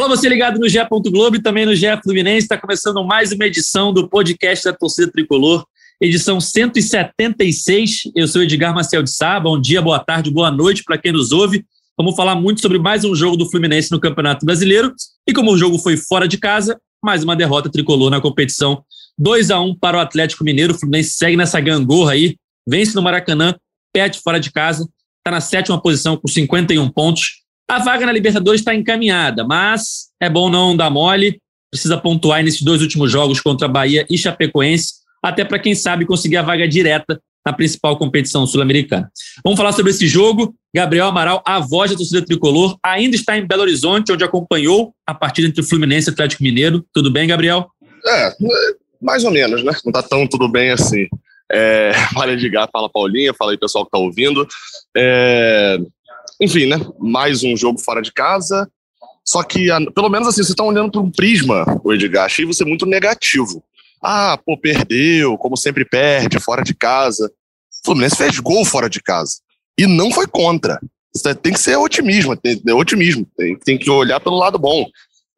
Alô, você ligado no GE. Globo e também no GE Fluminense. Está começando mais uma edição do podcast da Torcida Tricolor, edição 176. Eu sou Edgar Marcel de Sá. Bom dia, boa tarde, boa noite para quem nos ouve. Vamos falar muito sobre mais um jogo do Fluminense no Campeonato Brasileiro. E como o jogo foi fora de casa, mais uma derrota tricolor na competição. 2 a 1 para o Atlético Mineiro. O Fluminense segue nessa gangorra aí, vence no Maracanã, perde fora de casa, está na sétima posição com 51 pontos a vaga na Libertadores está encaminhada, mas é bom não dar mole. Precisa pontuar nesses dois últimos jogos contra Bahia e Chapecoense, até para quem sabe conseguir a vaga direta na principal competição sul-americana. Vamos falar sobre esse jogo. Gabriel Amaral, a voz da torcida tricolor, ainda está em Belo Horizonte, onde acompanhou a partida entre o Fluminense e o Atlético Mineiro. Tudo bem, Gabriel? É, mais ou menos, né? Não está tão tudo bem assim. É, fala Edgar, fala Paulinha, fala aí pessoal que está ouvindo. É, enfim, né? Mais um jogo fora de casa. Só que, pelo menos assim, você está olhando para um prisma, o Edgar. Achei você muito negativo. Ah, pô, perdeu, como sempre perde, fora de casa. O Fluminense fez gol fora de casa. E não foi contra. Tem que ser otimismo, tem, é otimismo. Tem, tem que olhar pelo lado bom.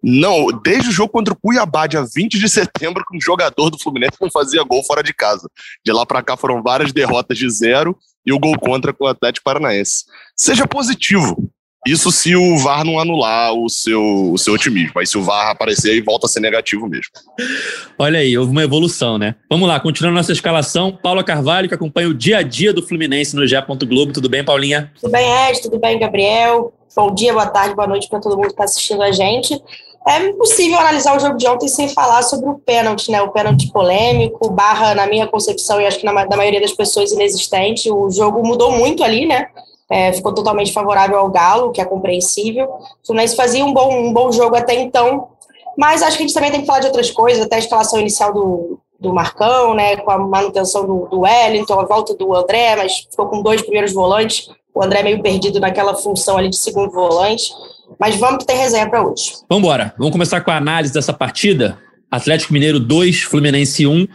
Não, desde o jogo contra o Cuiabá, dia 20 de setembro, que um jogador do Fluminense não fazia gol fora de casa. De lá para cá foram várias derrotas de zero e o gol contra com o Atlético Paranaense. Seja positivo. Isso se o VAR não anular o seu, o seu otimismo. Aí se o VAR aparecer, aí volta a ser negativo mesmo. Olha aí, houve uma evolução, né? Vamos lá, continuando nossa escalação. Paula Carvalho, que acompanha o dia a dia do Fluminense no GE. Globo. Tudo bem, Paulinha? Tudo bem, Ed? Tudo bem, Gabriel? Bom dia, boa tarde, boa noite para todo mundo que está assistindo a gente. É impossível analisar o jogo de ontem sem falar sobre o pênalti, né? O pênalti polêmico, barra, na minha concepção, e acho que na, na maioria das pessoas, inexistente. O jogo mudou muito ali, né? É, ficou totalmente favorável ao Galo, que é compreensível. O Fluminense fazia um bom, um bom jogo até então, mas acho que a gente também tem que falar de outras coisas, até a escalação inicial do, do Marcão, né? Com a manutenção do, do Wellington, a volta do André, mas ficou com dois primeiros volantes. O André meio perdido naquela função ali de segundo volante. Mas vamos que tem resenha para hoje. Vamos. Vamos começar com a análise dessa partida. Atlético Mineiro 2, Fluminense 1.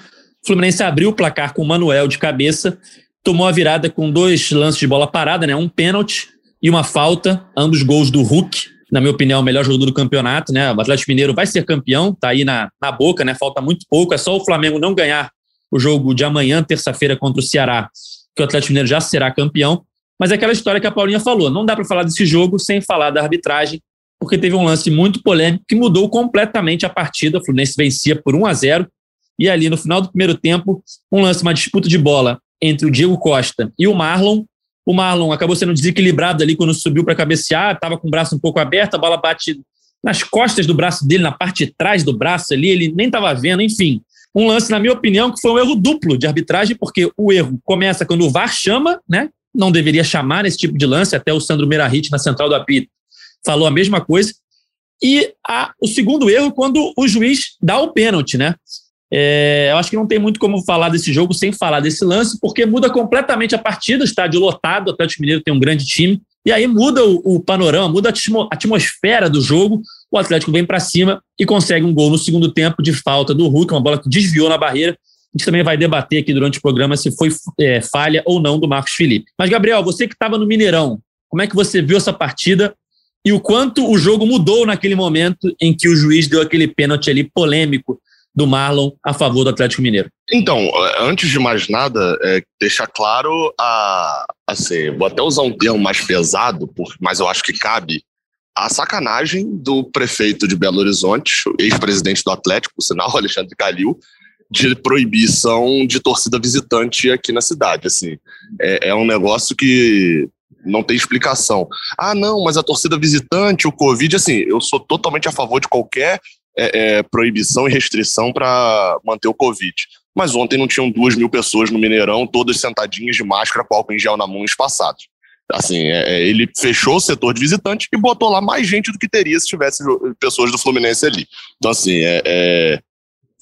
Fluminense abriu o placar com o Manuel de cabeça, tomou a virada com dois lances de bola parada, né? Um pênalti e uma falta, ambos gols do Hulk. Na minha opinião, o melhor jogador do campeonato, né? O Atlético Mineiro vai ser campeão, tá aí na, na boca, né? Falta muito pouco, é só o Flamengo não ganhar o jogo de amanhã, terça-feira, contra o Ceará, que o Atlético Mineiro já será campeão. Mas é aquela história que a Paulinha falou: não dá para falar desse jogo sem falar da arbitragem, porque teve um lance muito polêmico que mudou completamente a partida. O Fluminense vencia por 1 a 0 e ali no final do primeiro tempo, um lance, uma disputa de bola entre o Diego Costa e o Marlon. O Marlon acabou sendo desequilibrado ali quando subiu para cabecear, estava com o braço um pouco aberto, a bola bate nas costas do braço dele, na parte de trás do braço ali, ele nem estava vendo, enfim. Um lance, na minha opinião, que foi um erro duplo de arbitragem, porque o erro começa quando o VAR chama, né? Não deveria chamar esse tipo de lance, até o Sandro Merahit, na central do apito, falou a mesma coisa. E a, o segundo erro, quando o juiz dá o pênalti, né? É, eu acho que não tem muito como falar desse jogo sem falar desse lance, porque muda completamente a partida, estádio lotado, o Atlético Mineiro tem um grande time, e aí muda o, o panorama, muda a atmosfera do jogo, o Atlético vem para cima e consegue um gol no segundo tempo de falta do Hulk, uma bola que desviou na barreira, a gente também vai debater aqui durante o programa se foi é, falha ou não do Marcos Felipe. Mas, Gabriel, você que estava no Mineirão, como é que você viu essa partida e o quanto o jogo mudou naquele momento em que o juiz deu aquele pênalti ali polêmico do Marlon a favor do Atlético Mineiro? Então, antes de mais nada, é, deixar claro a. Assim, vou até usar um termo mais pesado, mas eu acho que cabe. A sacanagem do prefeito de Belo Horizonte, ex-presidente do Atlético, o sinal, Alexandre Calil, de proibição de torcida visitante aqui na cidade. Assim, é, é um negócio que não tem explicação. Ah, não, mas a torcida visitante, o Covid, assim, eu sou totalmente a favor de qualquer é, é, proibição e restrição para manter o Covid. Mas ontem não tinham duas mil pessoas no Mineirão, todas sentadinhas de máscara com álcool em gel na mão espaçados. Assim, é, é, ele fechou o setor de visitante e botou lá mais gente do que teria se tivesse pessoas do Fluminense ali. Então, assim, é, é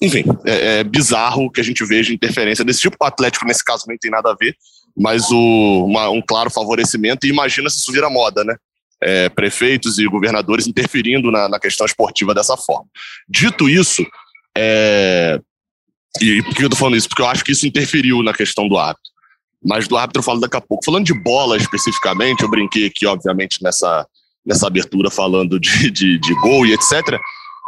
enfim, é, é, bizarro que a gente veja interferência desse tipo. O Atlético, nesse caso, nem tem nada a ver, mas o, uma, um claro favorecimento. E imagina se isso vira moda, né? É, prefeitos e governadores interferindo na, na, questão esportiva dessa forma. Dito isso, é, e por que eu tô falando isso? Porque eu acho que isso interferiu na questão do árbitro. Mas do árbitro eu falo daqui a pouco. Falando de bola especificamente, eu brinquei aqui, obviamente, nessa, nessa abertura falando de, de, de gol e etc.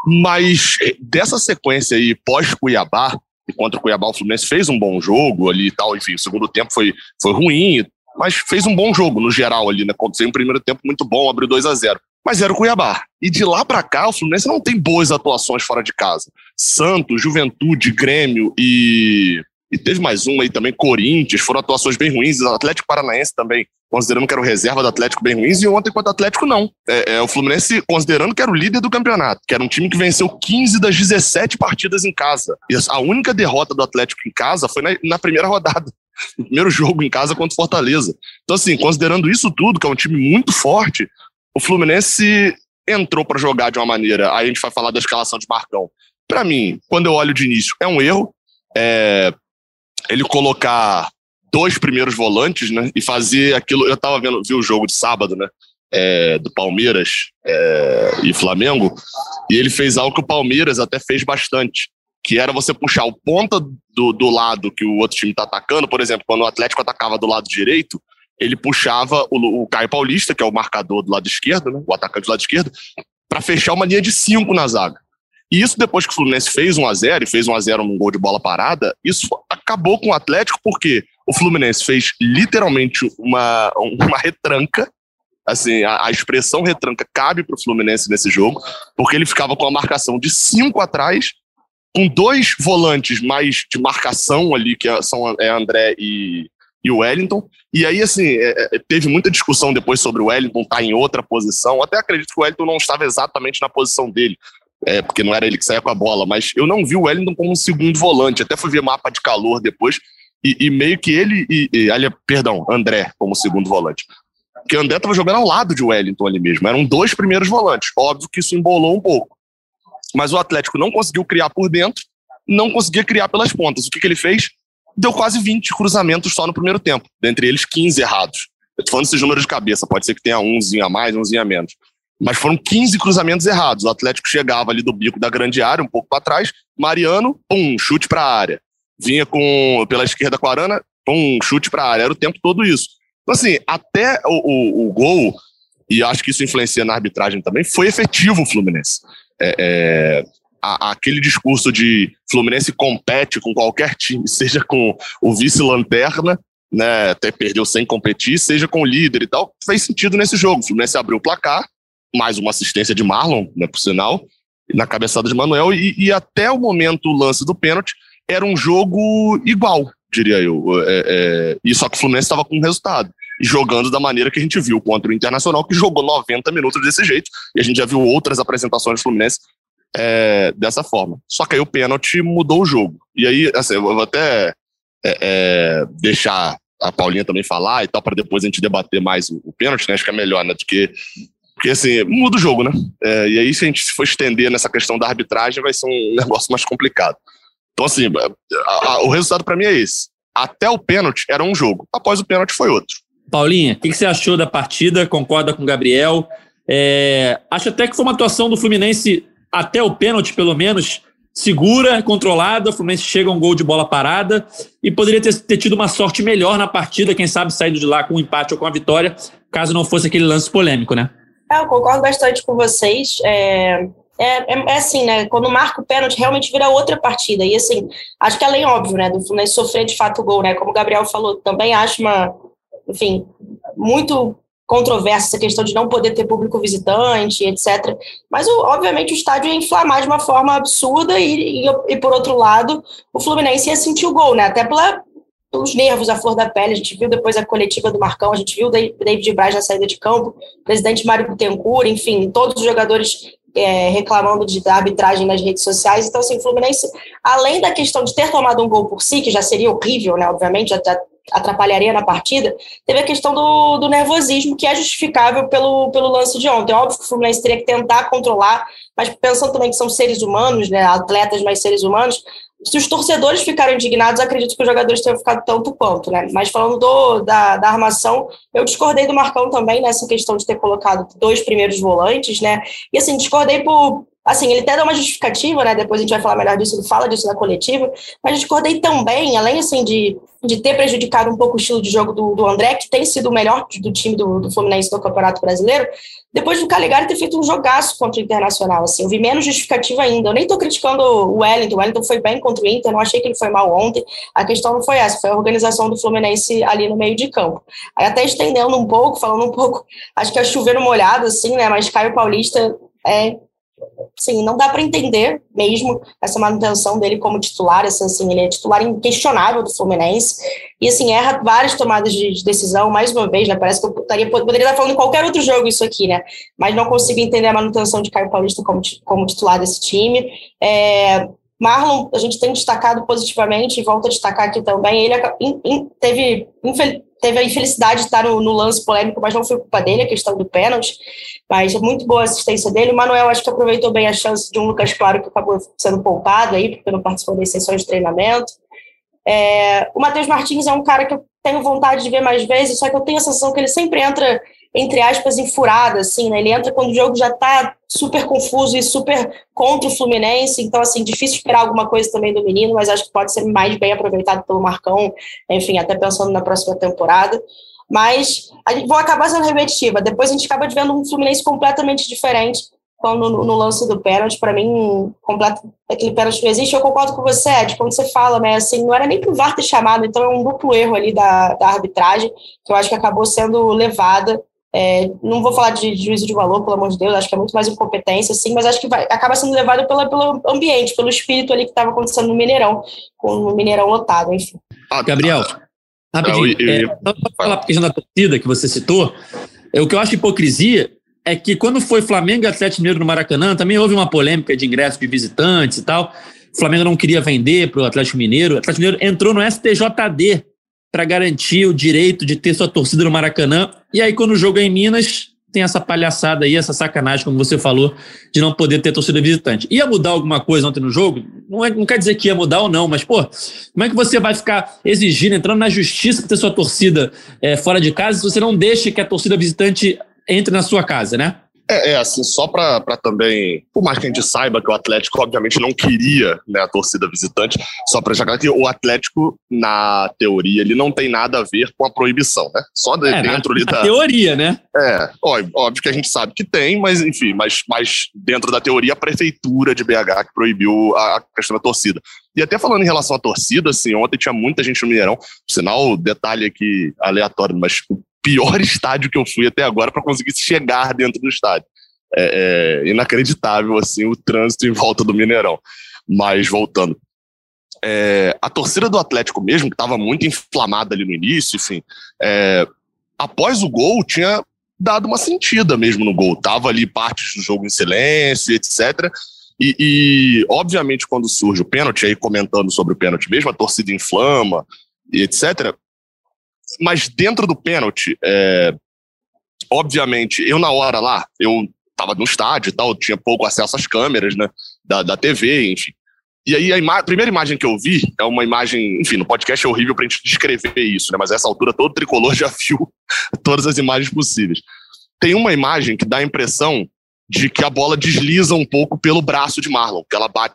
Mas dessa sequência aí, pós-Cuiabá, contra o Cuiabá o Fluminense fez um bom jogo ali e tal, enfim, o segundo tempo foi, foi ruim, mas fez um bom jogo no geral ali, né? Aconteceu um primeiro tempo muito bom, abriu 2 a 0 mas era o Cuiabá. E de lá para cá, o Fluminense não tem boas atuações fora de casa. Santos, Juventude, Grêmio e. E teve mais uma aí também, Corinthians, foram atuações bem ruins. Atlético Paranaense também, considerando que era o reserva do Atlético bem ruins. E ontem, contra o Atlético, não. É, é, o Fluminense, considerando que era o líder do campeonato, que era um time que venceu 15 das 17 partidas em casa. E a única derrota do Atlético em casa foi na, na primeira rodada no primeiro jogo em casa contra o Fortaleza. Então, assim, considerando isso tudo, que é um time muito forte, o Fluminense entrou para jogar de uma maneira. Aí a gente vai falar da escalação de Marcão. Para mim, quando eu olho de início, é um erro. É, ele colocar dois primeiros volantes, né? E fazer aquilo. Eu tava vendo, vi o jogo de sábado, né? É, do Palmeiras é, e Flamengo, e ele fez algo que o Palmeiras até fez bastante, que era você puxar o ponta do, do lado que o outro time está atacando, por exemplo, quando o Atlético atacava do lado direito, ele puxava o, o Caio Paulista, que é o marcador do lado esquerdo, né, o atacante do lado esquerdo, para fechar uma linha de cinco na zaga. E isso depois que o Fluminense fez 1 a 0 e fez 1 a 0 num gol de bola parada, isso acabou com o Atlético porque o Fluminense fez literalmente uma, uma retranca. Assim, a, a expressão retranca cabe para o Fluminense nesse jogo, porque ele ficava com a marcação de cinco atrás, com dois volantes mais de marcação ali, que é, são é André e, e Wellington. E aí, assim, é, é, teve muita discussão depois sobre o Wellington estar tá em outra posição. Até acredito que o Wellington não estava exatamente na posição dele, é, porque não era ele que saía com a bola, mas eu não vi o Wellington como um segundo volante. Até fui ver mapa de calor depois, e, e meio que ele, e, e, ali, perdão, André como segundo volante. Porque André estava jogando ao lado de Wellington ali mesmo. Eram dois primeiros volantes. Óbvio que isso embolou um pouco. Mas o Atlético não conseguiu criar por dentro, não conseguia criar pelas pontas. O que, que ele fez? deu quase 20 cruzamentos só no primeiro tempo, dentre eles 15 errados. Eu tô falando esses números de cabeça, pode ser que tenha umzinho a mais, umzinho a menos. Mas foram 15 cruzamentos errados. O Atlético chegava ali do bico da grande área, um pouco para trás. Mariano, pum, chute para a área. Vinha com pela esquerda com a Arana, pum, chute para a área. Era o tempo todo isso. Então, assim, até o, o, o gol, e acho que isso influencia na arbitragem também, foi efetivo o Fluminense. É, é, a, aquele discurso de Fluminense compete com qualquer time, seja com o vice-lanterna, né, até perdeu sem competir, seja com o líder e tal, fez sentido nesse jogo. O Fluminense abriu o placar, mais uma assistência de Marlon, né, por sinal, na cabeçada de Manuel, e, e até o momento, o lance do pênalti, era um jogo igual, diria eu. É, é, e só que o Fluminense estava com resultado. E jogando da maneira que a gente viu contra o Internacional, que jogou 90 minutos desse jeito. E a gente já viu outras apresentações do Fluminense é, dessa forma. Só que aí o pênalti mudou o jogo. E aí, assim, eu vou até é, é, deixar a Paulinha também falar e tal, para depois a gente debater mais o, o pênalti, né? Acho que é melhor, né? Do que. Porque, assim, muda o jogo, né? É, e aí, se a gente for estender nessa questão da arbitragem, vai ser um negócio mais complicado. Então, assim, a, a, o resultado para mim é esse. Até o pênalti era um jogo, após o pênalti foi outro. Paulinha, o que, que, você achou da partida? Concorda com o Gabriel? É, acho até que foi uma atuação do Fluminense até o pênalti, pelo menos, segura, controlada. O Fluminense chega a um gol de bola parada e poderia ter, ter, tido uma sorte melhor na partida, quem sabe saindo de lá com um empate ou com a vitória, caso não fosse aquele lance polêmico, né? É, eu concordo bastante com vocês. É, é, é, é, assim, né? Quando marca o pênalti, realmente vira outra partida. E assim, acho que além, óbvio, né, do Fluminense sofrer de fato o gol, né? Como o Gabriel falou, também acho uma, enfim, muito controversa essa questão de não poder ter público visitante, etc. Mas, obviamente, o estádio ia inflamar de uma forma absurda e, e, e por outro lado, o Fluminense ia sentir o gol, né? Até pela, pelos nervos, a flor da pele. A gente viu depois a coletiva do Marcão, a gente viu o David Braz na saída de campo, o presidente Mário Bittencourt, enfim, todos os jogadores é, reclamando de, da arbitragem nas redes sociais. Então, assim, o Fluminense, além da questão de ter tomado um gol por si, que já seria horrível, né? Obviamente, atrapalharia na partida, teve a questão do, do, nervosismo, que é justificável pelo, pelo lance de ontem. Óbvio que o Fluminense teria que tentar controlar, mas pensando também que são seres humanos, né, atletas mais seres humanos, se os torcedores ficaram indignados, acredito que os jogadores tenham ficado tanto quanto, né? Mas falando do, da, da armação, eu discordei do Marcão também nessa questão de ter colocado dois primeiros volantes, né? E assim, discordei por assim, ele até dá uma justificativa, né? Depois a gente vai falar melhor disso, ele fala disso na coletiva, mas eu discordei também, além assim de, de ter prejudicado um pouco o estilo de jogo do, do André, que tem sido o melhor do time do, do Fluminense no Campeonato Brasileiro, depois do Caligari ter feito um jogaço contra o Internacional, assim, eu vi menos justificativa ainda. Eu nem tô criticando o Wellington, o Wellington foi bem contra o Inter, não achei que ele foi mal ontem. A questão não foi essa, foi a organização do Fluminense ali no meio de campo. Aí até estendendo um pouco, falando um pouco, acho que é chover molhado, assim, né, mas Caio Paulista é sim, não dá para entender mesmo essa manutenção dele como titular, assim, ele é titular inquestionável do Fluminense, e assim, erra várias tomadas de, decisão, mais uma vez, né, parece que eu poderia, poderia estar falando em qualquer outro jogo isso aqui, né, mas não consigo entender a manutenção de Caio Paulista como, como titular desse time, é, Marlon, a gente tem destacado positivamente, e volto a destacar aqui também, ele teve, teve a infelicidade de estar no, no, lance polêmico, mas não foi culpa dele, a questão do pênalti, mas é muito boa a assistência dele. O Manuel acho que aproveitou bem a chance de um Lucas Claro que acabou sendo poupado aí, porque não participou das sessões de treinamento. É, o Matheus Martins é um cara que eu tenho vontade de ver mais vezes, só que eu tenho a sensação que ele sempre entra entre aspas, enfurada, assim, né? Ele entra quando o jogo já está super confuso e super contra o Fluminense, então, assim, difícil esperar alguma coisa também do menino, mas acho que pode ser mais bem aproveitado pelo Marcão, enfim, até pensando na próxima temporada. Mas a gente, vou acabar sendo repetitiva, depois a gente acaba vendo um Fluminense completamente diferente no, no lance do pênalti, para mim, completo, aquele pênalti não existe. Eu concordo com você, Ed, quando você fala, né, assim, não era nem pro VAR ter chamado, então é um duplo erro ali da, da arbitragem, que eu acho que acabou sendo levada é, não vou falar de, juízo de valor, pelo amor de Deus, acho que é muito mais incompetência, sim, mas acho que vai, acaba sendo levado pela, pelo ambiente, pelo espírito ali que estava acontecendo no Mineirão, com o Mineirão lotado, enfim. Ah, Gabriel, rapidinho, é, só para falar a questão da torcida que você citou, é, o que eu acho hipocrisia é que quando foi Flamengo e Atlético Mineiro no Maracanã, também houve uma polêmica de ingresso de visitantes e tal, o Flamengo não queria vender para o Atlético Mineiro, o Atlético Mineiro entrou no STJD, para garantir o direito de ter sua torcida no Maracanã. E aí, quando o jogo é em Minas, tem essa palhaçada aí, essa sacanagem, como você falou, de não poder ter torcida visitante. Ia mudar alguma coisa ontem no jogo? Não, é, não quer dizer que ia mudar ou não, mas, pô, como é que você vai ficar exigindo, entrando na justiça para ter sua torcida é, fora de casa, se você não deixa que a torcida visitante entre na sua casa, né? É, é, assim, só para também, por mais que a gente saiba que o Atlético, obviamente, não queria né, a torcida visitante, só para já que o Atlético, na teoria, ele não tem nada a ver com a proibição, né? Só de, é, dentro na, ali da. teoria, né? É, óbvio, óbvio, que a gente sabe que tem, mas enfim, mas, mas dentro da teoria, a prefeitura de BH que proibiu a, a questão da torcida. E até falando em relação à torcida, assim, ontem tinha muita gente no Mineirão, sinal, detalhe aqui aleatório, mas o pior estádio que eu fui até agora para conseguir chegar dentro do estádio. É, é, inacreditável assim o trânsito em volta do Mineirão. Mas voltando, é, a torcida do Atlético mesmo, que estava muito inflamada ali no início, enfim, é, após o gol tinha dado uma sentida mesmo no gol. Tava ali partes do jogo em silêncio, etc. E, e, obviamente, quando surge o pênalti, aí comentando sobre o pênalti mesmo, a torcida inflama e etc mas dentro do pênalti, é, obviamente, eu na hora lá, eu estava no estádio e tal, tinha pouco acesso às câmeras, né, da, da TV, enfim. E aí a, ima primeira imagem que eu vi é uma imagem, enfim, no podcast é horrível pra gente descrever isso, né, mas a essa altura todo tricolor já viu todas as imagens possíveis. Tem uma imagem que dá a impressão de que a bola desliza um pouco pelo braço de Marlon, que ela bate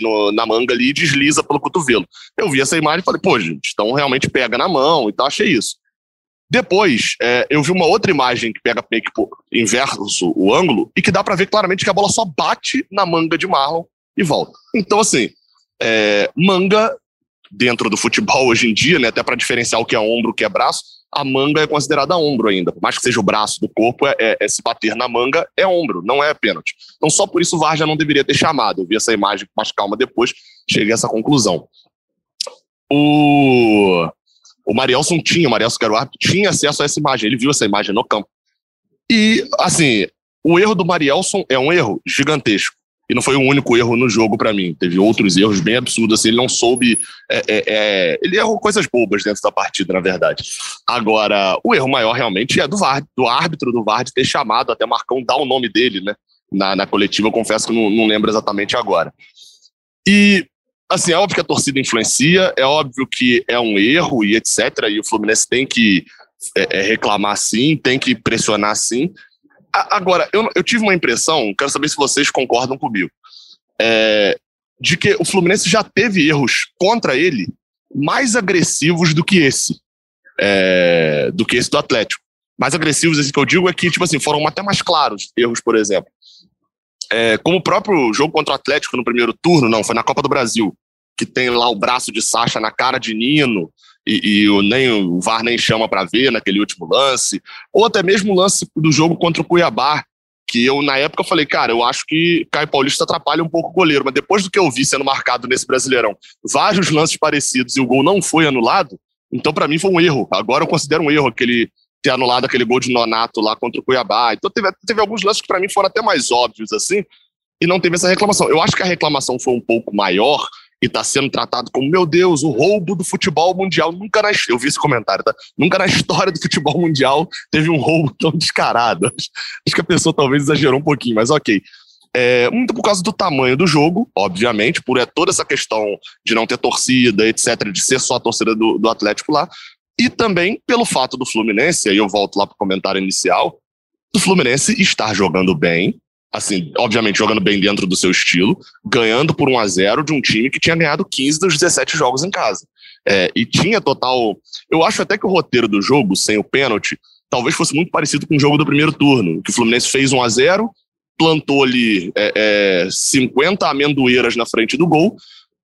no, na manga ali e desliza pelo cotovelo. Eu vi essa imagem e falei, pô, gente, então realmente pega na mão, então achei isso. Depois, é, eu vi uma outra imagem que pega meio que inverso o ângulo e que dá para ver claramente que a bola só bate na manga de Marlon e volta. Então, assim, é, manga dentro do futebol hoje em dia, né, até para diferenciar o que é ombro, o que é braço, a manga é considerada ombro ainda. Por mais que seja o braço do corpo, é, é, é, se bater na manga é ombro, não é pênalti. Então, só por isso o VAR já não deveria ter chamado. Eu vi essa imagem com mais calma depois, cheguei a essa conclusão. O, o Marielson tinha, o Marielson, que era o árbitro, tinha acesso a essa imagem, ele viu essa imagem no campo. E, assim, o erro do Marielson é um erro gigantesco. E não foi o único erro no jogo para mim. Teve outros erros bem absurdos. Assim, ele não soube. É, é, é, ele errou coisas bobas dentro da partida, na verdade. Agora, o erro maior realmente é do VAR, do árbitro do VAR de ter chamado, até Marcão dar o nome dele, né? Na, na coletiva, eu confesso que não, não lembro exatamente agora. E, assim, é óbvio que a torcida influencia, é óbvio que é um erro e etc. E o Fluminense tem que é, é reclamar sim, tem que pressionar sim. Agora, eu, eu tive uma impressão, quero saber se vocês concordam comigo, é, de que o Fluminense já teve erros contra ele mais agressivos do que esse, é, do que esse do Atlético. Mais agressivos, esse que eu digo, é que, tipo assim, foram até mais claros erros, por exemplo. É, como o próprio jogo contra o Atlético no primeiro turno, não, foi na Copa do Brasil, que tem lá o braço de Sacha na cara de Nino, e, e o, nem, o VAR nem chama para ver naquele último lance, ou até mesmo o lance do jogo contra o Cuiabá, que eu, na época, falei, cara, eu acho que Caio Paulista atrapalha um pouco o goleiro, mas depois do que eu vi sendo marcado nesse Brasileirão, vários lances parecidos e o gol não foi anulado, então para mim foi um erro. Agora eu considero um erro aquele ter anulado aquele gol de Nonato lá contra o Cuiabá. Então teve, teve alguns lances que para mim foram até mais óbvios assim, e não teve essa reclamação. Eu acho que a reclamação foi um pouco maior e está sendo tratado como, meu Deus, o roubo do futebol mundial. Nunca na, eu vi esse comentário, tá? Nunca na história do futebol mundial teve um roubo tão descarado. Acho que a pessoa talvez exagerou um pouquinho, mas ok. É, muito por causa do tamanho do jogo, obviamente, por é, toda essa questão de não ter torcida, etc., de ser só a torcida do, do Atlético lá, e também pelo fato do Fluminense, aí eu volto lá para o comentário inicial, do Fluminense estar jogando bem, assim, obviamente jogando bem dentro do seu estilo, ganhando por 1 a 0 de um time que tinha ganhado 15 dos 17 jogos em casa. É, e tinha total. Eu acho até que o roteiro do jogo, sem o pênalti, talvez fosse muito parecido com o jogo do primeiro turno, que o Fluminense fez 1 a 0 plantou ali é, é, 50 amendoeiras na frente do gol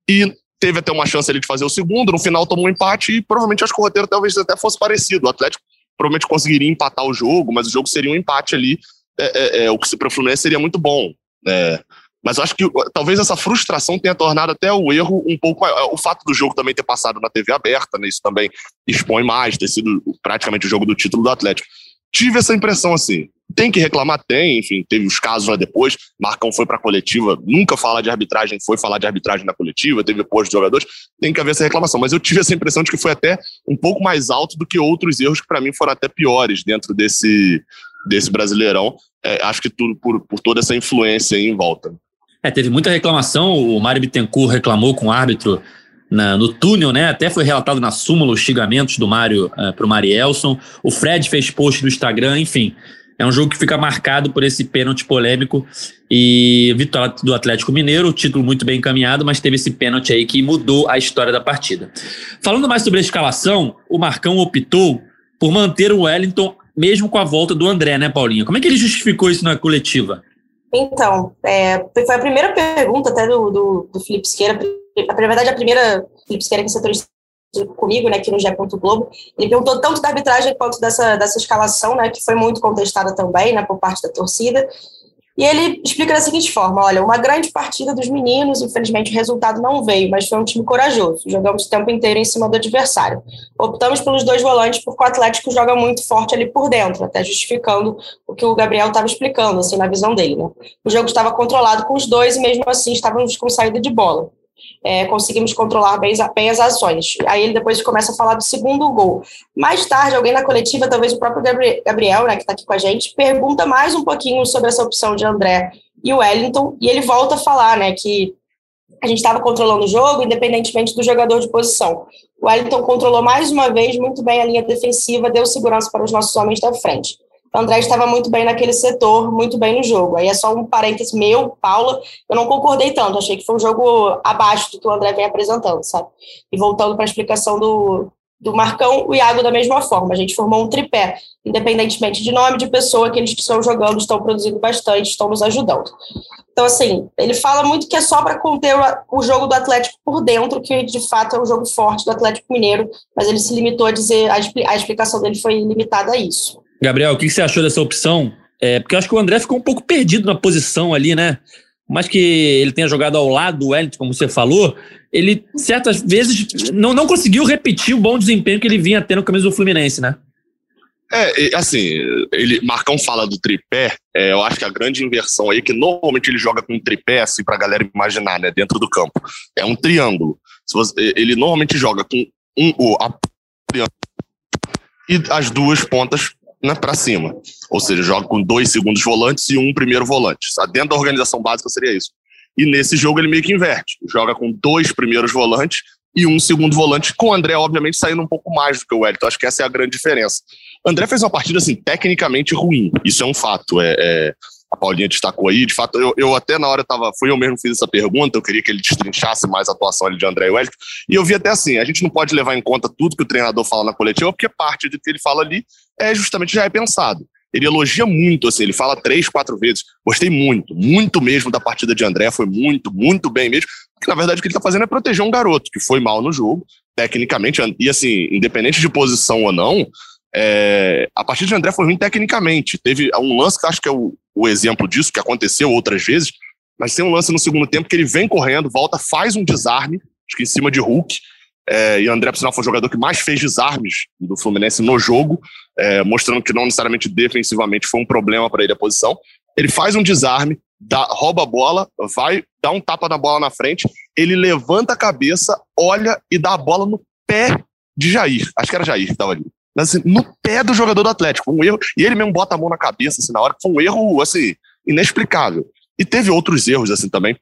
e teve até uma chance ali de fazer o segundo, no final tomou um empate e provavelmente acho que o roteiro talvez até fosse parecido. O Atlético provavelmente conseguiria empatar o jogo, mas o jogo seria um empate ali é, é, é, o que para o Fluminense seria muito bom. É, mas eu acho que talvez essa frustração tenha tornado até o erro um pouco. O fato do jogo também ter passado na TV aberta, né, isso também expõe mais, ter sido praticamente o jogo do título do Atlético. Tive essa impressão assim. Tem que reclamar? Tem, enfim, teve os casos lá depois. Marcão foi para a coletiva, nunca falar de arbitragem, foi falar de arbitragem na coletiva, teve depois de jogadores. Tem que haver essa reclamação. Mas eu tive essa impressão de que foi até um pouco mais alto do que outros erros que para mim foram até piores dentro desse, desse Brasileirão. É, acho que tudo por, por toda essa influência aí em volta. É, teve muita reclamação. O Mário Bittencourt reclamou com o árbitro na, no túnel, né? Até foi relatado na súmula os xingamentos do Mário uh, é, para o Marielson. O Fred fez post no Instagram, enfim. É um jogo que fica marcado por esse pênalti polêmico e vitória do Atlético Mineiro, título muito bem encaminhado, mas teve esse pênalti aí que mudou a história da partida. Falando mais sobre a escalação, o Marcão optou por manter o Wellington mesmo com a volta do André, né, Paulinha? Como é que ele justificou isso na coletiva? Então, é, foi a primeira pergunta até do, do, do Felipe Siqueira, na verdade a primeira Felipe Siqueira que setorista comigo, né, aqui no G. Globo, ele perguntou tanto da arbitragem quanto dessa, dessa escalação, né, que foi muito contestada também, né, por parte da torcida, e ele explica da seguinte forma: olha, uma grande partida dos meninos, infelizmente o resultado não veio, mas foi um time corajoso. Jogamos o tempo inteiro em cima do adversário. Optamos pelos dois volantes porque o Atlético joga muito forte ali por dentro, até justificando o que o Gabriel estava explicando, assim, na visão dele. Né? O jogo estava controlado com os dois e mesmo assim estávamos com saída de bola é, conseguimos controlar bem, bem, as ações. Aí ele depois começa a falar do segundo gol. Mais tarde, alguém na coletiva, talvez o próprio Gabriel, né, que está aqui com a gente, pergunta mais um pouquinho sobre essa opção de André e Wellington, e ele volta a falar né, que a gente estava controlando o jogo, independentemente do jogador de posição. O Wellington controlou mais uma vez muito bem a linha defensiva, deu segurança para os nossos homens da frente. O André estava muito bem naquele setor, muito bem no jogo. Aí é só um parêntese meu, Paula, eu não concordei tanto, achei que foi um jogo abaixo do que o André vem apresentando, sabe? E voltando para a explicação do, do Marcão, o Iago da mesma forma. A gente formou um tripé, independentemente de nome, de pessoa, que eles estão jogando, estão produzindo bastante, estão nos ajudando. Então, assim, ele fala muito que é só para conter o jogo do Atlético por dentro, que de fato é um jogo forte do Atlético Mineiro, mas ele se limitou a dizer, a explicação dele foi limitada a isso. Gabriel, o que você achou dessa opção? É, porque eu acho que o André ficou um pouco perdido na posição ali, né? Mas que ele tenha jogado ao lado do Wellington, como você falou, ele certas vezes não, não conseguiu repetir o bom desempenho que ele vinha tendo no camisa do Fluminense, né? É, assim, ele, Marcão fala do tripé, é, eu acho que a grande inversão aí, que normalmente ele joga com um tripé, assim, pra galera imaginar, né, dentro do campo, é um triângulo. Você, ele normalmente joga com um, o, a, e as duas pontas né, para cima. Ou seja, joga com dois segundos volantes e um primeiro volante. Dentro da organização básica seria isso. E nesse jogo ele meio que inverte. Joga com dois primeiros volantes e um segundo volante, com o André, obviamente, saindo um pouco mais do que o Wellington. Acho que essa é a grande diferença. André fez uma partida, assim, tecnicamente ruim. Isso é um fato. É, é a Paulinha destacou aí. De fato, eu, eu até na hora tava. Fui eu mesmo que fiz essa pergunta. Eu queria que ele destrinchasse mais a atuação ali de André e Wellington. E eu vi até assim: a gente não pode levar em conta tudo que o treinador fala na coletiva, porque parte do que ele fala ali é justamente já é pensado. Ele elogia muito, assim, ele fala três, quatro vezes. Gostei muito, muito mesmo da partida de André, foi muito, muito bem mesmo. Porque, na verdade, o que ele está fazendo é proteger um garoto que foi mal no jogo, tecnicamente, e assim, independente de posição ou não, é, a partida de André foi ruim tecnicamente. Teve um lance que acho que é o, o exemplo disso, que aconteceu outras vezes, mas tem um lance no segundo tempo que ele vem correndo, volta, faz um desarme, acho que em cima de Hulk, é, e o André, por sinal, foi o jogador que mais fez desarmes do Fluminense no jogo, é, mostrando que não necessariamente defensivamente foi um problema para ele a posição. Ele faz um desarme, dá, rouba a bola, vai, dá um tapa na bola na frente, ele levanta a cabeça, olha e dá a bola no pé de Jair. Acho que era Jair que estava ali. Assim, no pé do jogador do Atlético. Um erro. E ele mesmo bota a mão na cabeça assim, na hora, foi um erro assim, inexplicável. E teve outros erros assim também.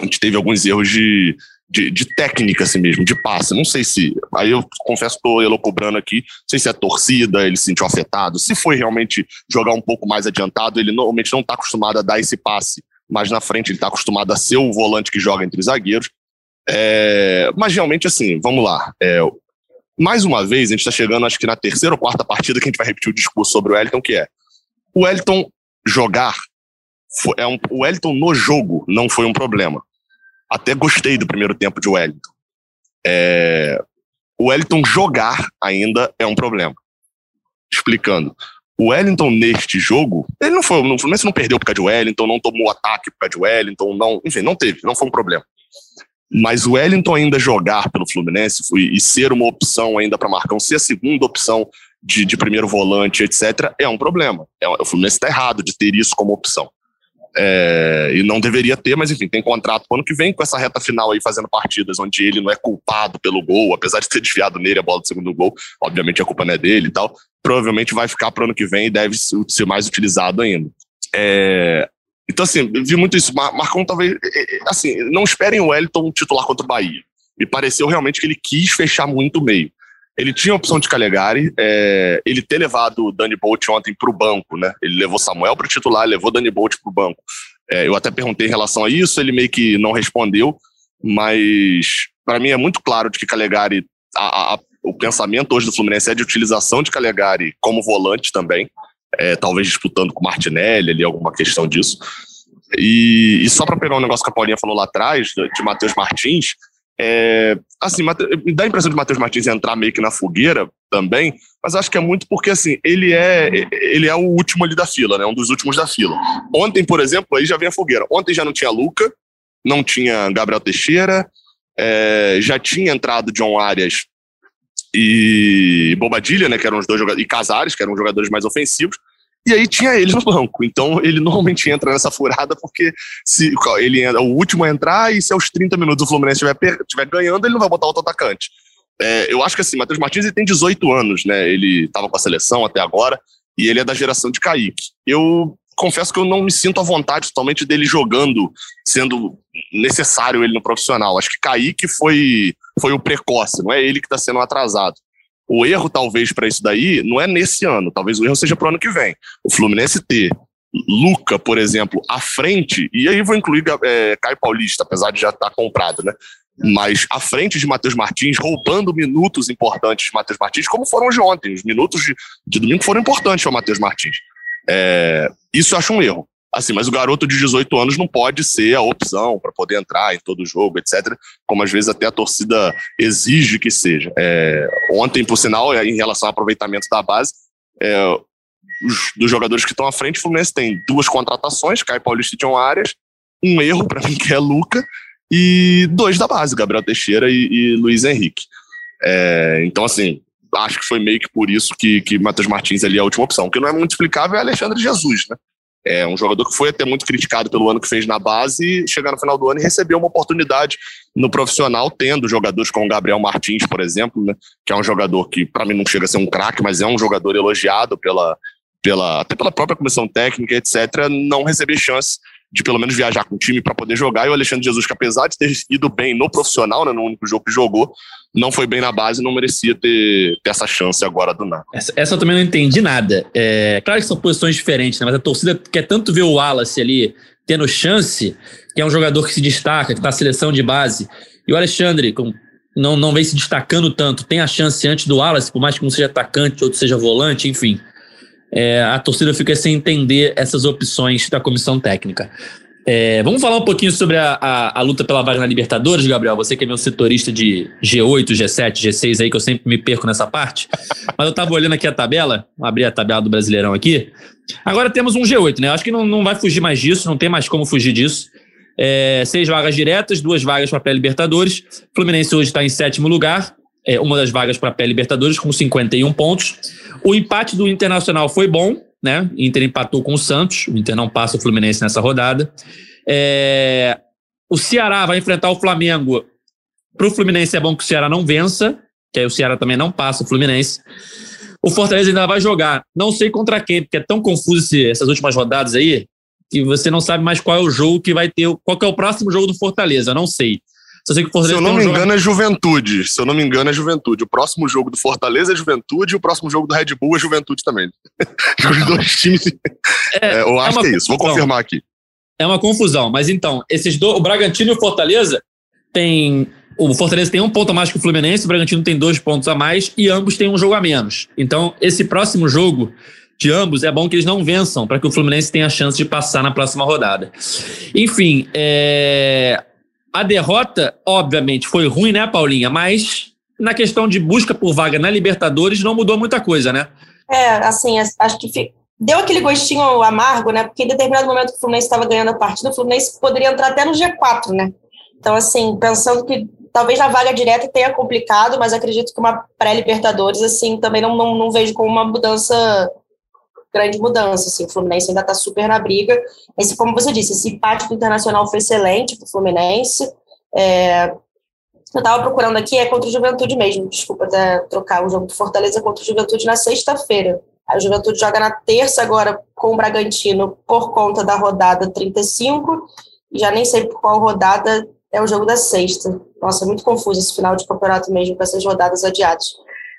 A gente teve alguns erros de, de, de, técnica assim mesmo, de passe. Não sei se. Aí eu confesso que estou elocubrando aqui. Não sei se é torcida, ele se sentiu afetado. Se foi realmente jogar um pouco mais adiantado, ele normalmente não está acostumado a dar esse passe. Mas na frente ele está acostumado a ser o volante que joga entre os zagueiros. É, mas realmente, assim, vamos lá. É, mais uma vez, a gente está chegando, acho que na terceira ou quarta partida, que a gente vai repetir o discurso sobre o Wellington, que é o Wellington jogar. É um, o Wellington no jogo não foi um problema até gostei do primeiro tempo de Wellington. É, o Wellington jogar ainda é um problema. Explicando. O Wellington neste jogo, ele não foi, no Fluminense não perdeu por causa de Wellington, não tomou ataque por causa de Wellington, não, enfim, não teve, não foi um problema. Mas o Wellington ainda jogar pelo Fluminense e ser uma opção ainda para Marcão, ser a segunda opção de, de primeiro volante, etc., é um problema. É, o Fluminense está errado de ter isso como opção. É, e não deveria ter, mas enfim, tem contrato para ano que vem com essa reta final aí fazendo partidas onde ele não é culpado pelo gol, apesar de ter desviado nele a bola do segundo gol, obviamente a culpa não é dele e tal. Provavelmente vai ficar para ano que vem e deve ser mais utilizado ainda. É, então, assim, vi muito isso. Marcão talvez. É, é, assim, não esperem o Wellington titular contra o Bahia. Me pareceu realmente que ele quis fechar muito o meio. Ele tinha a opção de Calegari, é, ele ter levado o Danny Bolt ontem para o banco, né? Ele levou Samuel para titular, levou Danny Bolt para o banco. É, eu até perguntei em relação a isso, ele meio que não respondeu, mas para mim é muito claro de que Calegari, a, a, o pensamento hoje do Fluminense é de utilização de Calegari como volante também, é, talvez disputando com Martinelli ali, alguma questão disso. E, e só para pegar um negócio que a Paulinha falou lá atrás, de, Matheus Martins, é, assim, me dá a impressão de Matheus Martins entrar meio que na fogueira também, mas acho que é muito porque assim, ele é ele é o último ali da fila, né? Um dos últimos da fila. Ontem, por exemplo, aí já vem a fogueira. Ontem já não tinha Luca, não tinha Gabriel Teixeira, é, já tinha entrado John Arias e Bobadilha, né? Que eram os dois jogadores, e Casares, que eram os jogadores mais ofensivos. E aí tinha eles no banco. Então ele normalmente entra nessa furada porque se ele é o último a entrar e se aos 30 minutos o Fluminense estiver ganhando, ele não vai botar outro atacante. É, eu acho que assim, Matheus Martins ele tem 18 anos, né? Ele estava com a seleção até agora e ele é da geração de Kaique. Eu confesso que eu não me sinto à vontade totalmente dele jogando, sendo necessário ele no profissional. Acho que Kaique foi, foi o precoce, não é ele que está sendo atrasado. O erro, talvez, para isso daí, não é nesse ano, talvez o erro seja para o ano que vem. O Fluminense ter Luca, por exemplo, à frente, e aí vou incluir é, Caio Paulista, apesar de já estar tá comprado, né? Mas à frente de Matheus Martins, roubando minutos importantes de Matheus Martins, como foram de ontem. Os minutos de, de domingo foram importantes para Matheus Martins. É, isso eu acho um erro. Assim, mas o garoto de 18 anos não pode ser a opção para poder entrar em todo jogo, etc. Como às vezes até a torcida exige que seja. É, ontem, por sinal, é, em relação ao aproveitamento da base, é, os, dos jogadores que estão à frente, o Fluminense tem duas contratações, Caio Paulista e John Arias, um erro para mim que é Luca, e dois da base, Gabriel Teixeira e, e Luiz Henrique. É, então, assim, acho que foi meio que por isso que, que Matheus Martins ali é a última opção. O que não é muito explicável é Alexandre Jesus, né? É um jogador que foi até muito criticado pelo ano que fez na base, chegar no final do ano e receber uma oportunidade no profissional, tendo jogadores como Gabriel Martins, por exemplo, né, que é um jogador que, para mim, não chega a ser um craque, mas é um jogador elogiado pela, pela, até pela própria comissão técnica, etc., não receber chance de pelo menos viajar com o time para poder jogar. E o Alexandre Jesus, que apesar de ter ido bem no profissional, né, no único jogo que jogou, não foi bem na base, não merecia ter, ter essa chance agora do nada. Essa, essa, eu também não entendi nada. É, claro que são posições diferentes, né, mas a torcida quer tanto ver o Wallace ali tendo chance, que é um jogador que se destaca, que está na seleção de base. E o Alexandre, com, não, não vem se destacando tanto, tem a chance antes do Wallace, por mais que um seja atacante, outro seja volante, enfim é, a torcida fica sem entender essas opções da comissão técnica. É, vamos falar um pouquinho sobre a, a, a, luta pela vaga na Libertadores, Gabriel. Você que é meu setorista de G8, G7, G6 aí, que eu sempre me perco nessa parte. Mas eu estava olhando aqui a tabela, vou abrir a tabela do Brasileirão aqui. Agora temos um G8, né? Acho que não, não vai fugir mais disso, não tem mais como fugir disso. É, seis vagas diretas, duas vagas para pré-Libertadores. Fluminense hoje está em sétimo lugar, é, uma das vagas para pré-Libertadores com 51 pontos. O empate do Internacional foi bom, né? O Inter empatou com o Santos, o Inter não passa o Fluminense nessa rodada. É... O Ceará vai enfrentar o Flamengo. Para o Fluminense é bom que o Ceará não vença, que aí o Ceará também não passa o Fluminense. O Fortaleza ainda vai jogar, não sei contra quem, porque é tão confuso essas últimas rodadas aí, que você não sabe mais qual é o jogo que vai ter, qual é o próximo jogo do Fortaleza, não sei. Só sei que o Fortaleza Se eu não me engano, é Juventude. Se eu não me engano, é Juventude. O próximo jogo do Fortaleza é Juventude e o próximo jogo do Red Bull é Juventude também. Os dois times. É, é, eu acho é que é isso. Vou confirmar aqui. É uma confusão. Mas então, esses dois, o Bragantino e o Fortaleza tem. O Fortaleza tem um ponto a mais que o Fluminense, o Bragantino tem dois pontos a mais e ambos têm um jogo a menos. Então, esse próximo jogo de ambos, é bom que eles não vençam, para que o Fluminense tenha a chance de passar na próxima rodada. Enfim, é, a derrota, obviamente, foi ruim, né, Paulinha? Mas na questão de busca por vaga na Libertadores não mudou muita coisa, né? É, assim, acho que deu aquele gostinho amargo, né? Porque em determinado momento que o Fluminense estava ganhando a partida, o Fluminense poderia entrar até no G4, né? Então, assim, pensando que talvez na vaga direta tenha complicado, mas acredito que uma pré-Libertadores, assim, também não, não, não vejo como uma mudança grande mudança. Assim, o Fluminense ainda está super na briga. Esse, como você disse, esse empate do Internacional foi excelente para o Fluminense. É, eu estava procurando aqui, é contra o Juventude mesmo. Desculpa até trocar o jogo do Fortaleza contra o Juventude na sexta-feira. A Juventude joga na terça agora com o Bragantino por conta da rodada 35. E já nem sei por qual rodada é o jogo da sexta. Nossa, é muito confuso esse final de campeonato mesmo com essas rodadas adiadas.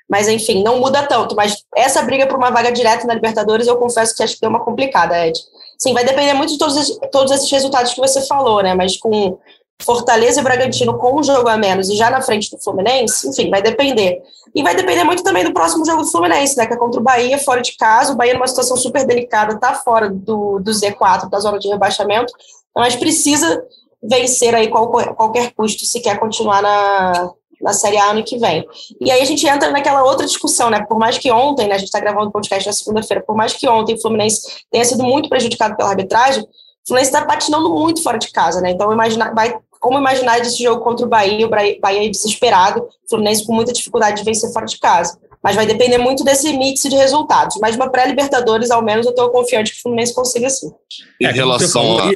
Mas, enfim, não muda tanto. Mas essa briga por uma vaga direta na Libertadores, eu confesso que acho que deu uma complicada, Ed. Sim, vai depender muito de todos, esses, todos esses resultados que você falou, né? Mas com Fortaleza e Bragantino com um jogo a menos e já na frente do Fluminense, enfim, vai depender. E vai depender muito também do próximo jogo do Fluminense, né? Que é contra o Bahia, fora de casa. O Bahia, numa situação super delicada, tá fora do, do Z4, da zona de rebaixamento. Mas precisa vencer aí qual, qualquer custo se quer continuar na, na Série A ano que vem. E aí a gente entra naquela outra discussão, né? Por mais que ontem, né, a gente está gravando o podcast na segunda-feira, por mais que ontem o Fluminense tenha sido muito prejudicado pela arbitragem, o Fluminense está patinando muito fora de casa, né? Então, imagina, vai, como imaginar esse jogo contra o Bahia, o Bahia desesperado, o Fluminense com muita dificuldade de vencer fora de casa. Mas vai depender muito desse mix de resultados. Mas uma pré-Libertadores, ao menos, eu estou confiante que o Fluminense consiga sim. Em é, relação a...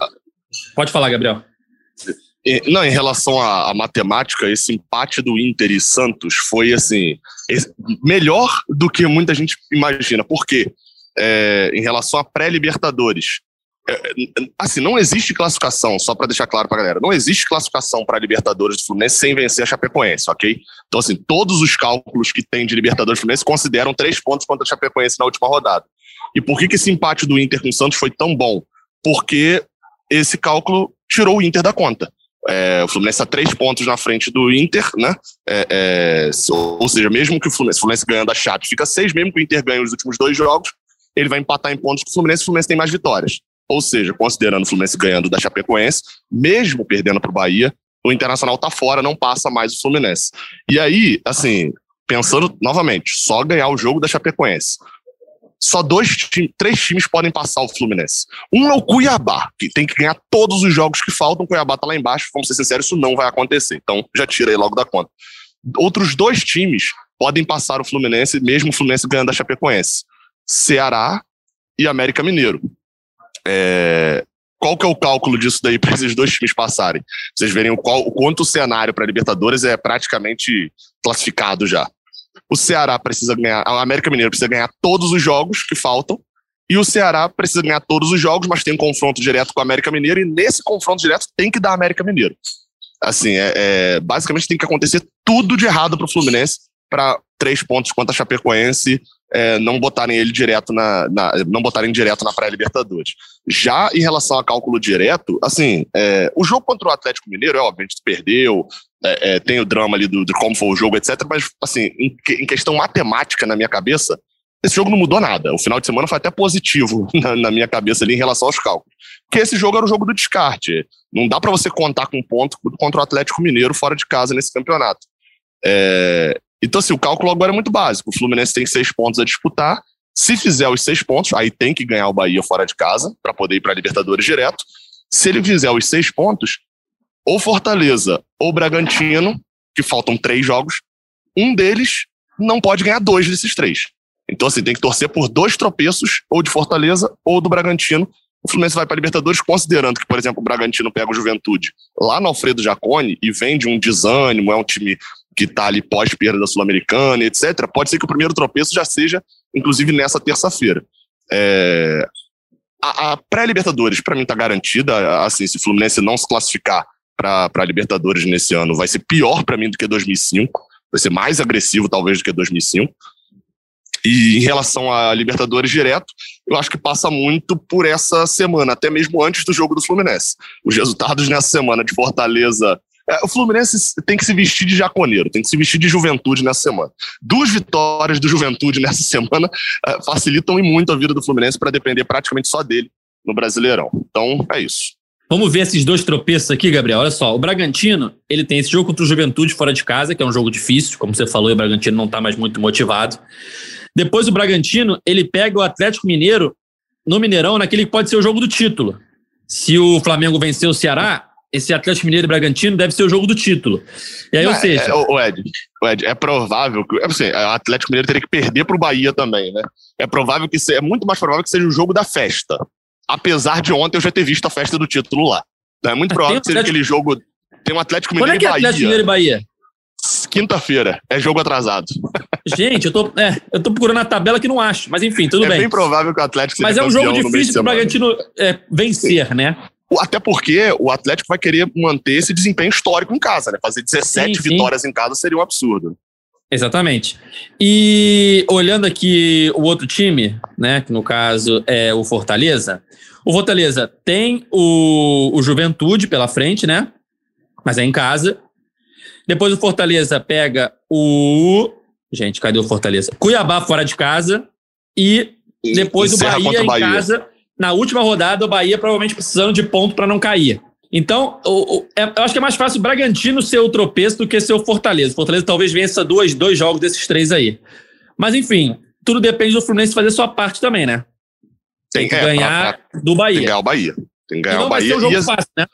Pode falar, Gabriel. Não, em relação à, à, matemática, esse empate do Inter e Santos foi assim melhor do que muita gente imagina. Por quê? É, em relação a pré-Libertadores. É, assim, não existe classificação, só para deixar claro para galera, não existe classificação para Libertadores do Fluminense sem vencer a Chapecoense, ok? Então, assim, todos os cálculos que tem de Libertadores do Fluminense consideram três pontos contra a Chapecoense na última rodada. E por que, que esse empate do Inter com o Santos foi tão bom? Porque esse cálculo tirou o Inter da conta. É, o Fluminense está três pontos na frente do Inter, né? É, é, ou seja, mesmo que o Fluminense, o Fluminense ganhando a Chape fica seis, mesmo que o Inter ganhe os últimos dois jogos, ele vai empatar em pontos com o Fluminense, o Fluminense tem mais vitórias. Ou seja, considerando o Fluminense ganhando da Chapecoense, mesmo perdendo para o Bahia, o Internacional está fora, não passa mais o Fluminense. E aí, assim, pensando novamente, só ganhar o jogo da Chapecoense só dois três times podem passar o Fluminense. Um é o Cuiabá, que tem que ganhar todos os jogos que faltam. O Cuiabá tá lá embaixo, vamos ser sinceros, isso não vai acontecer. Então já tira aí logo da conta. Outros dois times podem passar o Fluminense, mesmo o Fluminense ganhando a Chapecoense. Ceará e América Mineiro. É... Qual que é o cálculo disso daí para esses dois times passarem? Vocês verem o, qual, o quanto o cenário para Libertadores é praticamente classificado já o Ceará precisa ganhar, a América Mineiro precisa ganhar todos os jogos que faltam E o Ceará precisa ganhar todos os jogos, mas tem um confronto direto com o América Mineiro, e nesse confronto direto tem que dar América Mineiro. Assim, é, é basicamente tem que acontecer tudo de errado para o Fluminense para três pontos contra a Chapecoense é, não botarem ele direto na, na, não botarem direto na pré-libertadores. Já em relação a cálculo direto, assim, é, o jogo contra o Atlético Mineiro, é óbvio, a gente perdeu, é, é, tem o drama ali do, de como foi o jogo, etc. Mas, assim, em, em, questão matemática na minha cabeça, esse jogo não mudou nada. O final de semana foi até positivo na, na minha cabeça ali em relação aos cálculos. Porque esse jogo era o jogo do descarte. Não dá para você contar com um ponto contra o Atlético Mineiro fora de casa nesse campeonato. É, então, assim, o cálculo agora é muito básico. O Fluminense tem seis pontos a disputar. Se fizer os seis pontos, aí tem que ganhar o Bahia fora de casa para poder ir para a Libertadores direto. Se ele fizer os seis pontos, ou Fortaleza ou Bragantino, que faltam três jogos, um deles não pode ganhar dois desses três. Então, assim, tem que torcer por dois tropeços, ou de Fortaleza ou do Bragantino. O Fluminense vai para a Libertadores, considerando que, por exemplo, o Bragantino pega o Juventude lá no Alfredo Jacone e vem de um desânimo, é um time que está ali pós-perda da Sul-Americana, etc., pode ser que o primeiro tropeço já seja, inclusive, nessa terça-feira. É, a, a pré-Libertadores, para mim, está garantida. Assim, se o Fluminense não se classificar para a Libertadores nesse ano, vai ser pior para mim do que 2005. Vai ser mais agressivo, talvez, do que 2005. E em relação a Libertadores direto, eu acho que passa muito por essa semana, até mesmo antes do jogo do Fluminense. Os resultados nessa semana de Fortaleza é, o Fluminense tem que se vestir de jaconeiro, tem que se vestir de juventude nessa semana. Duas vitórias do juventude nessa semana é, facilitam e muito a vida do Fluminense para depender praticamente só dele no Brasileirão. Então, é isso. Vamos ver esses dois tropeços aqui, Gabriel. Olha só, o Bragantino, ele tem esse jogo contra o Juventude fora de casa, que é um jogo difícil, como você falou, o Bragantino não está mais muito motivado. Depois o Bragantino, ele pega o Atlético Mineiro no Mineirão, naquele que pode ser o jogo do título. Se o Flamengo vencer o Ceará, esse Atlético Mineiro e Bragantino deve ser o jogo do título. E aí, Não, ou seja. É, o, Ed, o Ed, é provável que. Assim, o Atlético Mineiro teria que perder para o Bahia também, né? É provável que é muito mais provável que seja o jogo da festa. Apesar de ontem eu já ter visto a festa do título lá. Então, é muito provável que seja aquele jogo. Tem um Atlético Mineiro Quando é que é Atlético Mineiro e Bahia? Quinta-feira. É jogo atrasado. Gente, eu tô, é, eu tô procurando a tabela que não acho, mas enfim, tudo é bem. É bem provável que o Atlético Mas é um jogo difícil para o Bragantino é, vencer, né? Até porque o Atlético vai querer manter esse desempenho histórico em casa, né? Fazer 17 sim, sim. vitórias em casa seria um absurdo. Exatamente. E olhando aqui o outro time, né, que no caso é o Fortaleza, o Fortaleza tem o, o Juventude pela frente, né? Mas é em casa. Depois o Fortaleza pega o. Gente, cadê o Fortaleza? Cuiabá fora de casa. E depois o Bahia em Bahia. casa na última rodada, o Bahia provavelmente precisando de ponto para não cair. Então, o, o, é, eu acho que é mais fácil o Bragantino ser o tropeço do que ser o Fortaleza. O Fortaleza talvez vença dois, dois jogos desses três aí. Mas, enfim, tudo depende do Fluminense fazer sua parte também, né? Tem que é, ganhar pra, pra, do Bahia. Tem que ganhar o Bahia. Tem que ganhar o Bahia. Vai ser um jogo fácil, né?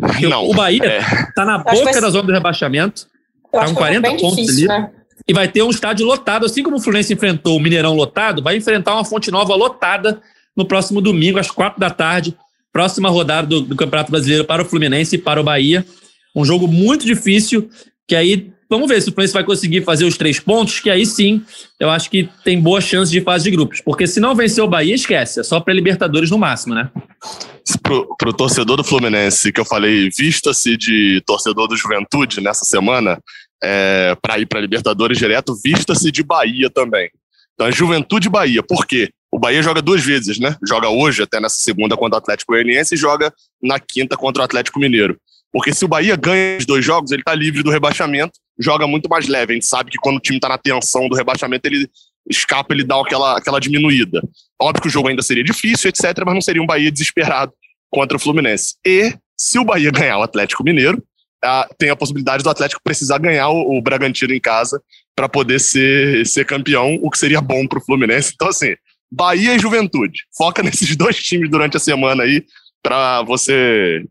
Porque não, o Bahia é... tá na boca da zona do rebaixamento. Tá com 40 pontos difícil, ali. Né? E vai ter um estádio lotado. Assim como o Fluminense enfrentou o Mineirão lotado, vai enfrentar uma fonte nova lotada no próximo domingo, às quatro da tarde. Próxima rodada do, do Campeonato Brasileiro para o Fluminense e para o Bahia. Um jogo muito difícil, que aí vamos ver se o Fluminense vai conseguir fazer os três pontos, que aí sim eu acho que tem boa chance de fase de grupos. Porque se não vencer o Bahia, esquece. É só para Libertadores no máximo, né? Para o torcedor do Fluminense, que eu falei, vista-se de torcedor do Juventude nessa semana, é, para ir para Libertadores direto, vista-se de Bahia também. Então é Juventude Bahia. Por quê? O Bahia joga duas vezes, né? Joga hoje, até nessa segunda, contra o Atlético Goianiense e joga na quinta contra o Atlético Mineiro. Porque se o Bahia ganha os dois jogos, ele está livre do rebaixamento, joga muito mais leve. A gente sabe que quando o time está na tensão do rebaixamento, ele escapa, ele dá aquela, aquela diminuída. Óbvio que o jogo ainda seria difícil, etc., mas não seria um Bahia desesperado contra o Fluminense. E se o Bahia ganhar o Atlético Mineiro, tem a possibilidade do Atlético precisar ganhar o, o Bragantino em casa para poder ser, ser campeão, o que seria bom para o Fluminense. Então, assim, Bahia e Juventude. Foca nesses dois times durante a semana aí para você,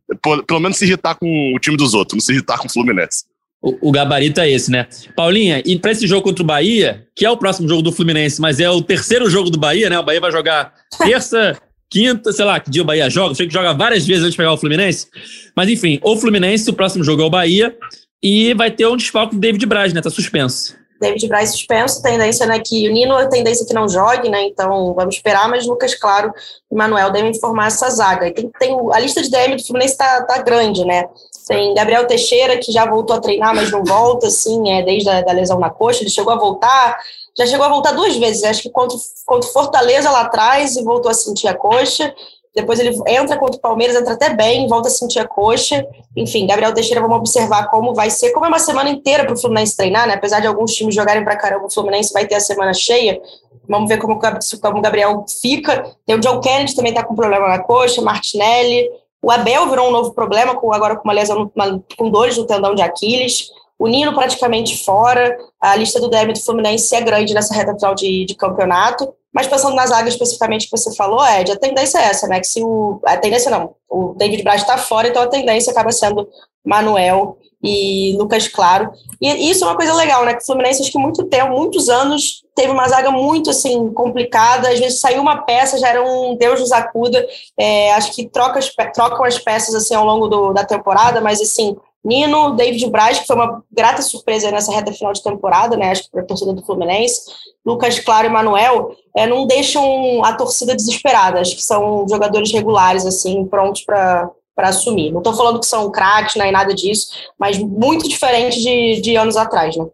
pelo menos, se irritar com o time dos outros, não se irritar com o Fluminense. O, gabarito é esse, né? Paulinha, e para esse jogo contra o Bahia, que é o próximo jogo do Fluminense, mas é o terceiro jogo do Bahia, né? O Bahia vai jogar terça, quinta, sei lá, que dia o Bahia joga. Sei que joga várias vezes antes de pegar o Fluminense. Mas enfim, o Fluminense, o próximo jogo é o Bahia. E vai ter um desfalque do David Braz, né? Tá suspenso. David Braz suspenso, tendência né, que o Nino a tendência que não jogue, né? Então vamos esperar, mas Lucas Claro e Manuel devem informar essa zaga. E tem, tem a lista de DM do Fluminense está tá grande, né? Tem Gabriel Teixeira, que já voltou a treinar, mas não volta, assim, é, desde a da lesão na coxa, ele chegou a voltar, já chegou a voltar duas vezes, acho que contra, contra Fortaleza lá atrás e voltou a sentir a coxa. Depois ele entra contra o Palmeiras, entra até bem, volta a sentir a coxa. Enfim, Gabriel Teixeira, vamos observar como vai ser. Como é uma semana inteira para o Fluminense treinar, né? Apesar de alguns times jogarem para caramba, o Fluminense vai ter a semana cheia. Vamos ver como, como o Gabriel fica. Tem o John Kennedy também está com problema na coxa, Martinelli. O Abel virou um novo problema, com, agora com uma lesão, uma, com dores no tendão de Aquiles. O Nino praticamente fora. A lista do DM do Fluminense é grande nessa reta final de, de campeonato. Mas pensando nas águas especificamente que você falou, Ed, a tendência é essa, né? Que se o. A tendência não, o David Braz está fora, então a tendência acaba sendo Manuel e Lucas Claro. E isso é uma coisa legal, né? Que o Fluminense, acho que muito tempo, muitos anos, teve uma zaga muito assim complicada. Às vezes saiu uma peça, já era um Deus nos acuda. É, acho que troca, trocam as peças assim ao longo do, da temporada, mas assim. Nino, David Braz, que foi uma grata surpresa nessa reta final de temporada, né? Acho que para a torcida do Fluminense. Lucas Claro e Manuel é, não deixam a torcida desesperada. Acho que são jogadores regulares, assim, prontos para para assumir. Não estou falando que são craques, nem nada disso, mas muito diferente de, de anos atrás, né?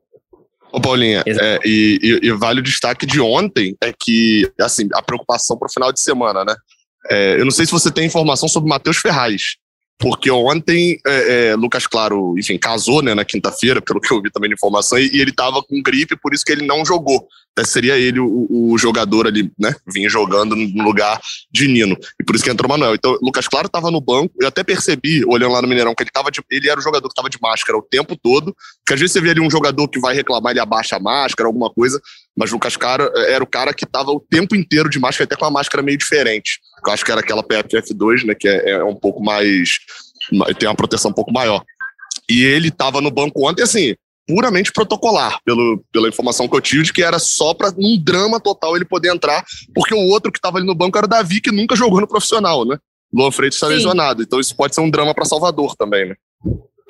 Ô Paulinha, é, e, e, e, vale o destaque de ontem, é que, assim, a preocupação para o final de semana, né? É, eu não sei se você tem informação sobre o Matheus Ferraz, porque ontem é, é, Lucas Claro, enfim, casou né, na quinta-feira, pelo que eu vi também de informação, e, e ele estava com gripe, por isso que ele não jogou. Até seria ele o, o, jogador ali, né? Vinha jogando no lugar de Nino. E por isso que entrou o Manuel. Então, Lucas Claro estava no banco, eu até percebi, olhando lá no Mineirão, que ele tava de, ele era o jogador que estava de máscara o tempo todo. Porque às vezes você vê ali um jogador que vai reclamar, ele abaixa a máscara, alguma coisa, mas Lucas Claro eh, era o cara que estava o tempo inteiro de máscara, até com uma máscara meio diferente. Eu acho que era aquela PFF2, né? Que é, é um pouco mais. tem uma proteção um pouco maior. E ele estava no banco ontem, assim, puramente protocolar, pelo, pela informação que eu tive, de que era só para um drama total ele poder entrar, porque o outro que estava ali no banco era o Davi, que nunca jogou no profissional, né? Luan Freitas está lesionado, então isso pode ser um drama para Salvador também, né?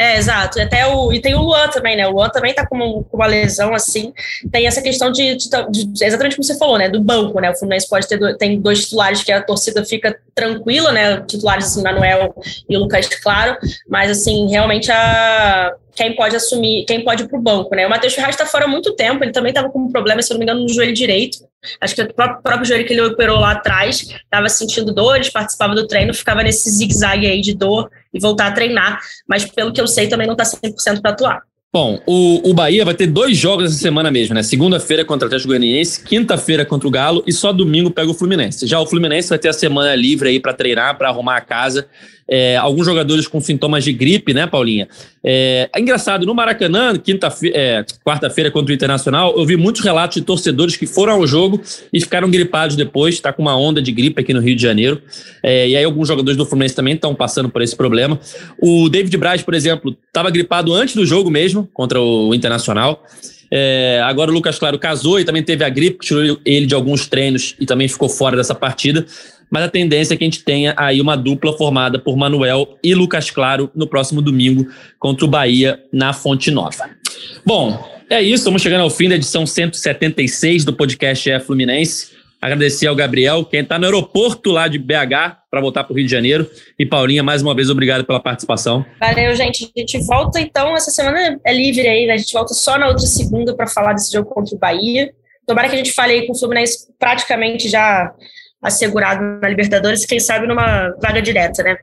É, exato. E, até o, e tem o Luan também, né? O Luan também tá com, com uma lesão, assim. Tem essa questão de, de, de, Exatamente como você falou, né? Do banco, né? O Fluminense pode ter do, tem dois titulares que a torcida fica tranquila, né? Titulares, assim, Manuel e o Lucas Claro. Mas, assim, realmente a quem pode assumir, quem pode ir para o banco, né? O Matheus Ferraz está fora há muito tempo, ele também estava com um problema, se não me engano, no joelho direito. Acho que o próprio, próprio joelho que ele operou lá atrás estava sentindo dores, participava do treino, ficava nesse zigue-zague aí de dor e voltar a treinar. Mas pelo que eu sei, também não está 100% para atuar. Bom, o, o Bahia vai ter dois jogos essa semana mesmo, né? Segunda-feira contra o Atlético Goianiense, quinta-feira contra o Galo e só domingo pega o Fluminense. Já o Fluminense vai ter a semana livre aí para treinar, para arrumar a casa é, alguns jogadores com sintomas de gripe, né, Paulinha? É, é engraçado, no Maracanã, é, quarta-feira contra o Internacional, eu vi muitos relatos de torcedores que foram ao jogo e ficaram gripados depois, está com uma onda de gripe aqui no Rio de Janeiro. É, e aí alguns jogadores do Fluminense também estão passando por esse problema. O David Braz, por exemplo, estava gripado antes do jogo mesmo, contra o Internacional. É, agora o Lucas Claro casou e também teve a gripe, que tirou ele de alguns treinos e também ficou fora dessa partida mas a tendência é que a gente tenha aí uma dupla formada por Manuel e Lucas Claro no próximo domingo contra o Bahia na Fonte Nova. Bom, é isso, estamos chegando ao fim da edição 176 do podcast É Fluminense. Agradecer ao Gabriel, quem está no aeroporto lá de BH para voltar para o Rio de Janeiro. E Paulinha, mais uma vez, obrigado pela participação. Valeu, gente. A gente volta então, essa semana é livre aí, né? A gente volta só na outra segunda para falar desse jogo contra o Bahia. Tomara que a gente fale aí com o Fluminense praticamente já assegurado na Libertadores, quem sabe numa vaga direta, né?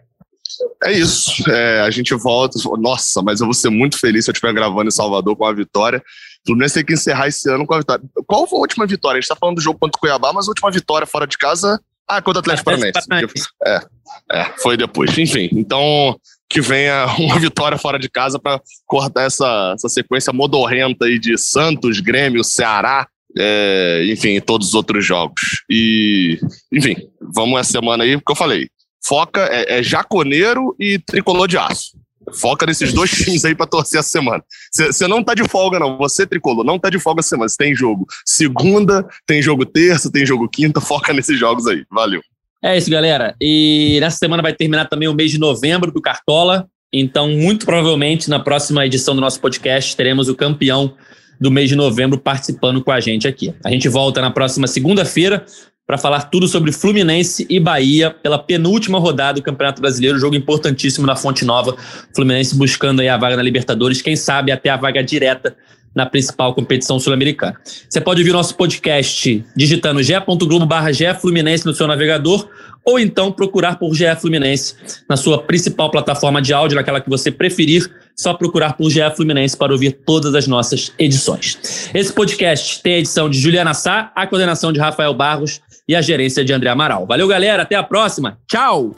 É isso. É, a gente volta. Nossa, mas eu vou ser muito feliz se eu estiver gravando em Salvador com a vitória. O Fluminense tem que encerrar esse ano com a vitória. Qual foi a última vitória? A gente está falando do jogo contra o Cuiabá, mas a última vitória fora de casa. Ah, contra o Atlético Paranaense. É, é, foi depois. Enfim, então que venha uma vitória fora de casa para cortar essa, essa sequência modorrenta aí de Santos, Grêmio, Ceará, é, enfim, todos os outros jogos. E, enfim, vamos essa semana aí, porque eu falei, foca é, é jaconeiro e tricolor de aço. Foca nesses dois times aí para torcer essa semana. Você não tá de folga, não. Você, tricolor, não tá de folga essa semana. Você tem jogo segunda, tem jogo terça, tem jogo quinta. Foca nesses jogos aí. Valeu. É isso, galera. E nessa semana vai terminar também o mês de novembro do Cartola. Então, muito provavelmente, na próxima edição do nosso podcast, teremos o campeão do mês de novembro participando com a gente aqui. A gente volta na próxima segunda-feira para falar tudo sobre Fluminense e Bahia pela penúltima rodada do Campeonato Brasileiro, jogo importantíssimo na Fonte Nova. Fluminense buscando aí a vaga na Libertadores, quem sabe até a vaga direta na principal competição sul-americana. Você pode ouvir nosso podcast digitando ge.globo barra Fluminense no seu navegador ou então procurar por GE Fluminense na sua principal plataforma de áudio, naquela que você preferir, só procurar por GE Fluminense para ouvir todas as nossas edições. Esse podcast tem a edição de Juliana Sá, a coordenação de Rafael Barros e a gerência de André Amaral. Valeu, galera, até a próxima. Tchau!